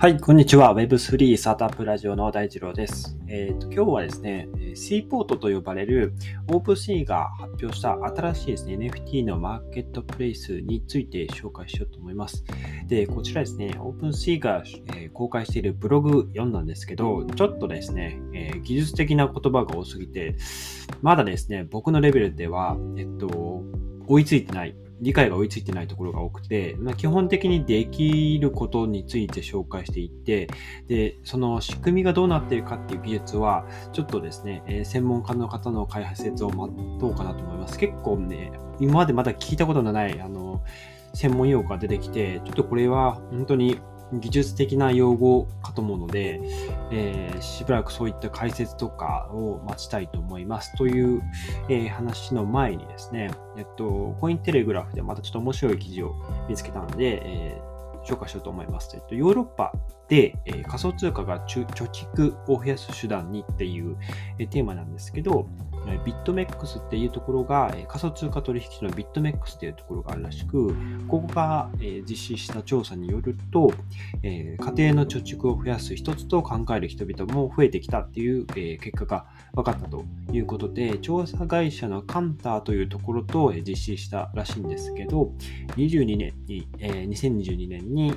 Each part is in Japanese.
はい、こんにちは。Web3 スタートアップラジオの大二郎です。えーと、今日はですね、C ポートと呼ばれる OpenSea が発表した新しいですね、NFT のマーケットプレイスについて紹介しようと思います。で、こちらですね、OpenSea が、え、公開しているブログ読んだんですけど、ちょっとですね、え、技術的な言葉が多すぎて、まだですね、僕のレベルでは、えっと、追いついてない理解が追いついてないところが多くて、まあ、基本的にできることについて紹介していって、で、その仕組みがどうなっているかっていう技術は、ちょっとですね、えー、専門家の方の開発説を待とうかなと思います。結構ね、今までまだ聞いたことのない、あの、専門用語が出てきて、ちょっとこれは本当に技術的な用語かと思うので、えー、しばらくそういった解説とかを待ちたいと思います。という、えー、話の前にですね、えっと、コインテレグラフでまたちょっと面白い記事を見つけたので、えー、紹介しようと思います。えっと、ヨーロッパで、えー、仮想通貨が貯蓄を増やす手段にっていう、えー、テーマなんですけど、ビットメックスっていうところが、仮想通貨取引所のビットメックスっていうところがあるらしく、ここが実施した調査によると、家庭の貯蓄を増やす一つと考える人々も増えてきたっていう結果が分かったということで、調査会社のカンターというところと実施したらしいんですけど、22年に、2022年に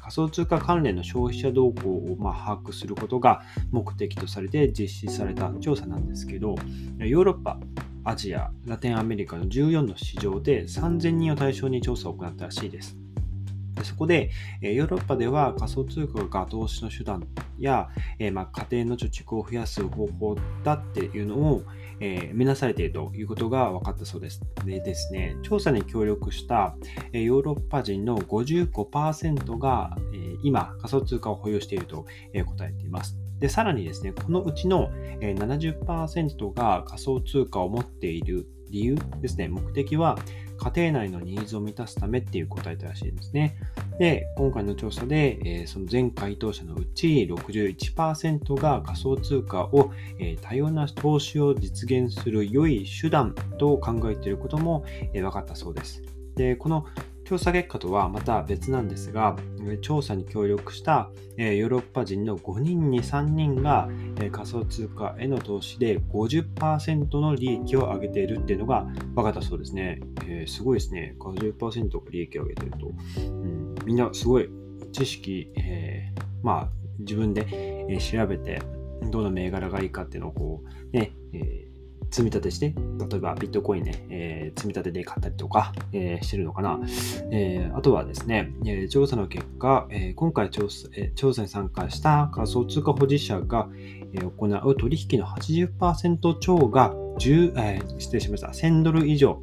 仮想通貨関連の消費者動向を把握することが目的とされて実施された調査なんですけど、ヨーロッパ、アジア、ラテンアメリカの14の市場で3000人を対象に調査を行ったらしいです。そこで、ヨーロッパでは仮想通貨が投資の手段や、えまあ、家庭の貯蓄を増やす方法だっていうのを、えー、目指されているということが分かったそうです。でですね、調査に協力した、えヨーロッパ人の55%が、えー、今仮想通貨を保有していると、え答えています。で、さらにですね、このうちの70%が仮想通貨を持っている理由ですね、目的は家庭内のニーズを満たすためっていう答えたらしいですね。で、今回の調査で、その全回答者のうち61%が仮想通貨を、多様な投資を実現する良い手段と考えていることも、え、分かったそうです。で、この調査結果とはまた別なんですが、調査に協力したヨーロッパ人の5人に3人が仮想通貨への投資で50%の利益を上げているっていうのが分かったそうですね。えー、すごいですね。50%利益を上げてると。うん、みんなすごい知識、えー、まあ自分で調べてどの銘柄がいいかっていうのをこうね、えー積み立てして、例えばビットコインね、えー、積み立てで買ったりとか、えー、してるのかな。えー、あとはですね、えー、調査の結果、えー、今回調査,、えー、調査に参加した仮想通貨保持者が、えー、行う取引の80%超が10、えー、失礼しました、1000ドル以上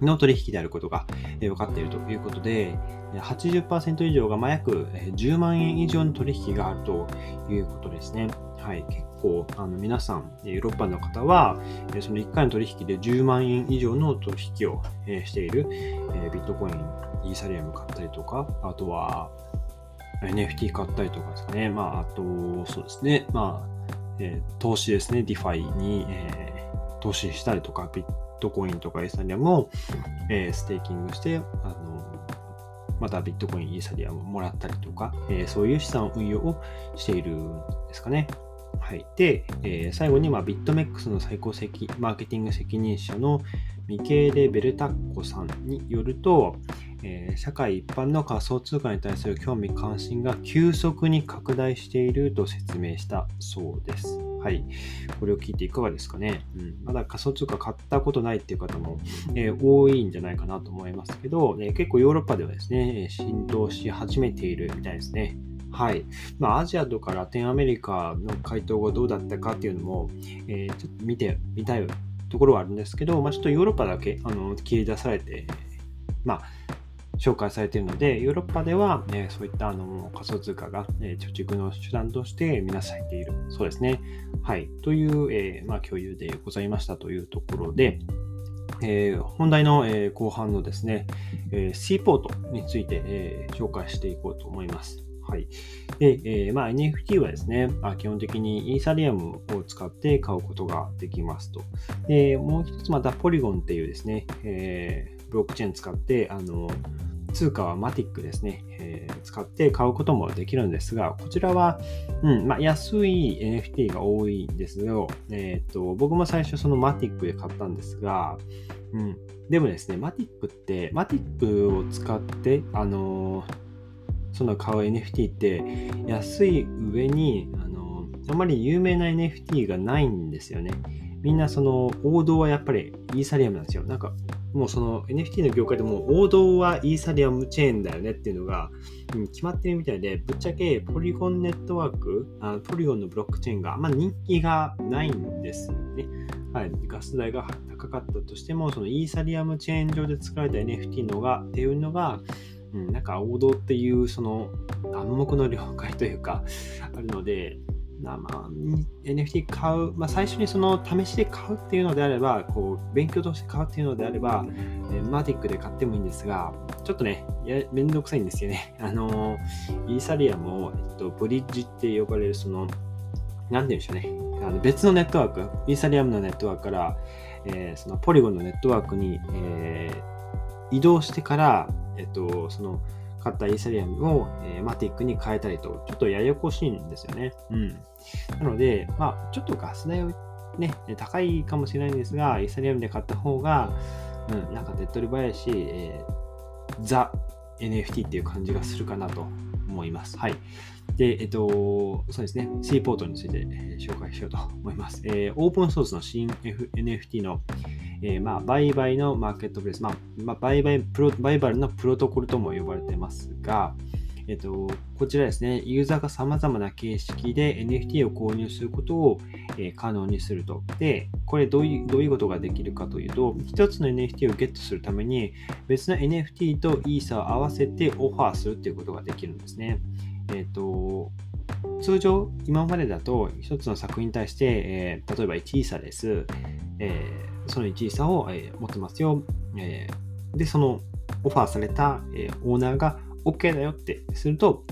の取引であることが分かっているということで、80%以上がまあ約10万円以上の取引があるということですね。はい、結構あの皆さん、ヨーロッパの方は、その1回の取引で10万円以上の取引をしている、ビットコイン、イーサリアム買ったりとか、あとは NFT 買ったりとかですかね。まあ、あと、そうですね。まあ、え、投資ですね。 DeFi に、えー、投資したりとか、ビットコインとかイーサリアムを、えー、ステーキングして、あのまたビットコイン、イーサリアムをもらったりとか、え、そういう資産運用をしているんですかね。はい。で、えー、最後に、まあ、ビットメックスの最高責マーケティング責任者のミケーレ・ベルタッコさんによると、えー、社会一般の仮想通貨に対する興味関心が急速に拡大していると説明したそうです。はい。これを聞いていかがですかね。うん、まだ仮想通貨買ったことないっていう方も、えー、多いんじゃないかなと思いますけど、えー、結構ヨーロッパではですね、浸透し始めているみたいですね。はい。まあ、アジアとかラテンアメリカの回答がどうだったかっていうのも、えー、ちょっと見てみたいところはあるんですけど、まあ、ちょっとヨーロッパだけあの切り出されて、まあ、紹介されているので、ヨーロッパでは、ね、そういったあの仮想通貨が、え貯蓄の手段として見なされている。そうですね。はい。という、えー、まあ、共有でございましたというところで、えー、本題の、えー、後半のですね、えー、C ポートについて、えー、紹介していこうと思います。はい。で、えー、まあ、NFT はですね、まあ、基本的にイーサリアムを使って買うことができますと。で、もう一つまたポリゴンっていうですね、えー、ブロックチェーン使って、あの、通貨はマティックですね、えー、使って買うこともできるんですが、こちらは、うんまあ、安い NFT が多いんですよ。えーと、僕も最初そのマティックで買ったんですが、うん、でもですね、マティックって、マティックを使って、あのー、その買う NFT って安い上に、あの、あまり有名な NFT がないんですよね。みんなその王道はやっぱりイーサリアムなんですよ。なんかもうその NFT の業界でも王道はイーサリアムチェーンだよねっていうのが、うん、決まってるみたいで、ぶっちゃけポリゴンネットワーク、あポリゴンのブロックチェーンがあんま人気がないんですよね。はい、ガス代が高かったとしても、そのイーサリアムチェーン上で作られた NFT のがっていうのが、うん、なんか王道っていうその暗黙の了解というかあるので、まあ、NFT 買う、まあ、最初にその試しで買うっていうのであれば、こう勉強として買うっていうのであれば、えマティックで買ってもいいんですが、ちょっとね、やめんどくさいんですよね。あのイーサリアムを、えっと、ブリッジって呼ばれる、その、なんて言うんでしょうね。あの別のネットワーク、イーサリアムのネットワークから、えー、そのポリゴンのネットワークに、えー、移動してから、えっと、その、買ったイーサリアムを、えー、マティックに変えたりと、ちょっとややこしいんですよね。うん。なので、まあ、ちょっとガス代をね、高いかもしれないんですが、イーサリアムで買った方が、うん、なんか手っ取り早いし、えー、ザ NFT っていう感じがするかなと思います。はい。で、えっと、そうですね、C ポートについて、え、紹介しようと思います。えー、オープンソースの新 NFT の、えー、まあ、売買のマーケットプレイス、まあ、まあ、売買プロ、売買のプロトコルとも呼ばれてますが、えっと、こちらですね、ユーザーが様々な形式で NFT を購入することを、えー、可能にすると。で、これどういうどういうことができるかというと、一つの NFT をゲットするために、別の NFT とイーサを合わせてオファーするということができるんですね。えっと、通常、今までだと、一つの作品に対して、えー、例えば1イーサです。えーその1位差を、え持ってますよ。えで、そのオファーされた、えオーナーが OK だよってすると、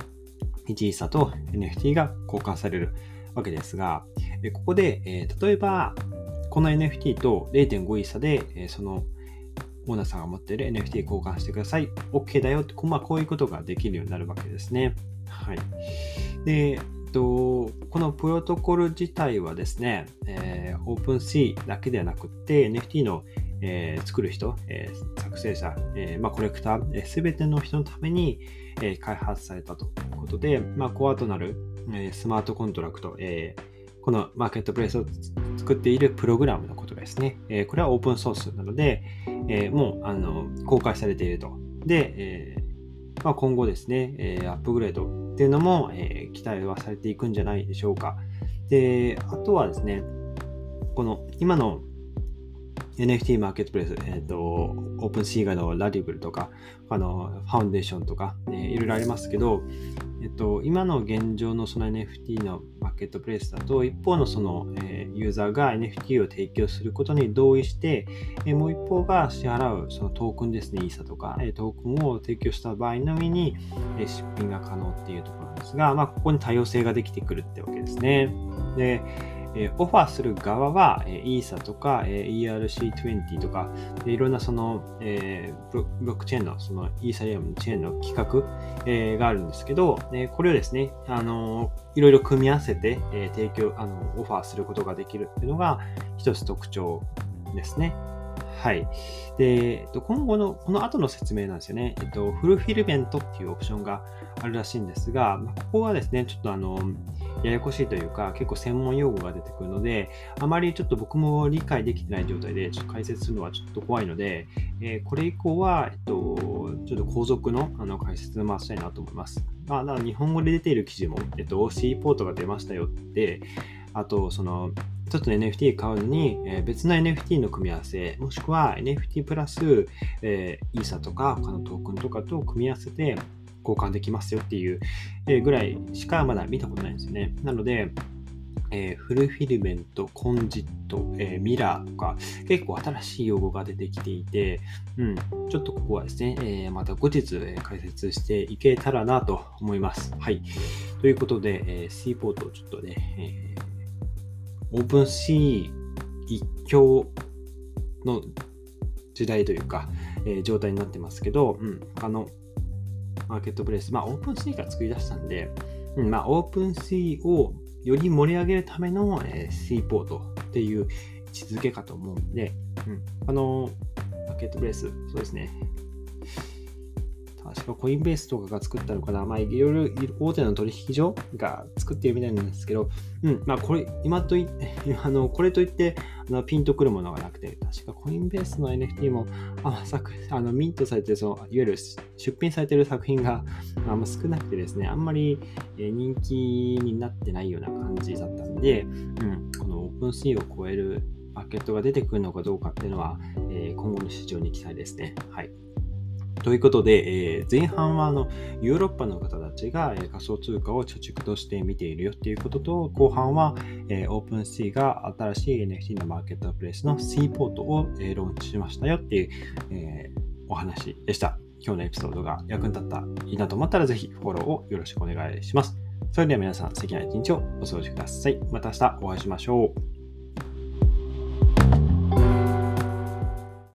1位差と NFT が交換されるわけですが、えここで、え例えば、この NFT と0.5位差で、えそのオーナーさんが持っている NFT 交換してください。OK だよって、まあ、こういうことができるようになるわけですね。はい。で、と、このプロトコル自体はですね、えー、OpenC だけではなくて NFT の、えー、作る人、えー、作成者、えーまあ、コレクター、す、べ、ての人のために、えー、開発されたということで、まあ、コアとなる、えー、スマートコントラクト、えー、このマーケットプレイスを作っているプログラムのことですね。えー、これはオープンソースなので、えー、もうあの公開されていると。で、えーまあ、今後ですね、えー、アップグレードっていうのも、えー、期待はされていくんじゃないでしょうか。で、あとはですね、この今の NFT マーケットプレイス、えっ、ー、と、 OpenSea がの Rarible とか、あの、ファウンデーションとか、えー、いろいろありますけど、えっと、今の現状のその NFT のマーケットプレイスだと、一方のその、えー、ユーザーが NFT を提供することに同意して、えー、もう一方が支払うそのトークンですね、イーサとか、えー、トークンを提供した場合のみに、えー、出品が可能っていうところなんですが、まあ、ここに多様性ができてくるってわけですね。で、えオファーする側は、えー、ESA とか、えー、ERC20 とか、いろんなその、え、ブロックチェーンのそのイーサリアムのチェーンの企画、え、があるんですけど、えこれをですね、あのいろいろ組み合わせて、え提供、あのオファーすることができるっていうのが一つ特徴ですね。はい。で、えっと今後の、この後の説明なんですよね。えっと、フルフィルメントっていうオプションがあるらしいんですが、ここはですね、ちょっとあの、ややこしいというか、結構専門用語が出てくるので、あまりちょっと僕も理解できてない状態で、ちょっと解説するのはちょっと怖いので、えー、これ以降は、えっと、ちょっと後続のあの解説を回したいなと思います。まあ、だから日本語で出ている記事も、えっと、C ポートが出ましたよって、あと、その、一つの NFT 買うのに、えー、別の NFT の組み合わせ、もしくは NFT プラス、えー、イーサとか他のトークンとかと組み合わせて交換できますよっていうぐらいしかまだ見たことないんですよね。なので、えー、フルフィルメント、コンジット、えー、ミラーとか、結構新しい用語が出てきていて、うん、ちょっとここはですね、えー、また後日、え解説していけたらなと思います。はい。ということで、えー、C ポートをちょっとね、えオープン C 一強の時代というか、えー、状態になってますけど、うん、あの、マーケットプレイス、まあ、 OpenSea が作り出したんで、うん、まあ、 OpenSea をより盛り上げるための、えー、C ポートっていう位置づけかと思うんで、うん、あの、マーケットプレイス、そうですね。確か Coinbase とかが作ったのかな。まあ、いろいろ大手の取引所が作ってるみたいなんですけど、うん、まあ、これ、今とい、あの、これといって、あのピンとくるものがなくて、確か Coinbase の NFT も、あ作あのミントされて、その、いわゆる出品されてる作品があんま少なくてですね、あんまり人気になってないような感じだったんで、うん、このオープンシーを超えるマーケットが出てくるのかどうかっていうのは、えー、今後の市場に期待ですね。はい。ということで、えー、前半はあのヨーロッパの方たちが、えー、仮想通貨を貯蓄として見ているよっていうことと、後半は、えー、OpenSea が新しい NFT のマーケットプレイスの C ポートを、えー、ローンチしましたよっていう、えー、お話でした。今日のエピソードが役に立った、いいなと思ったらぜひフォローをよろしくお願いします。それでは皆さん、素敵な一日をお過ごしください。また明日お会いしましょう。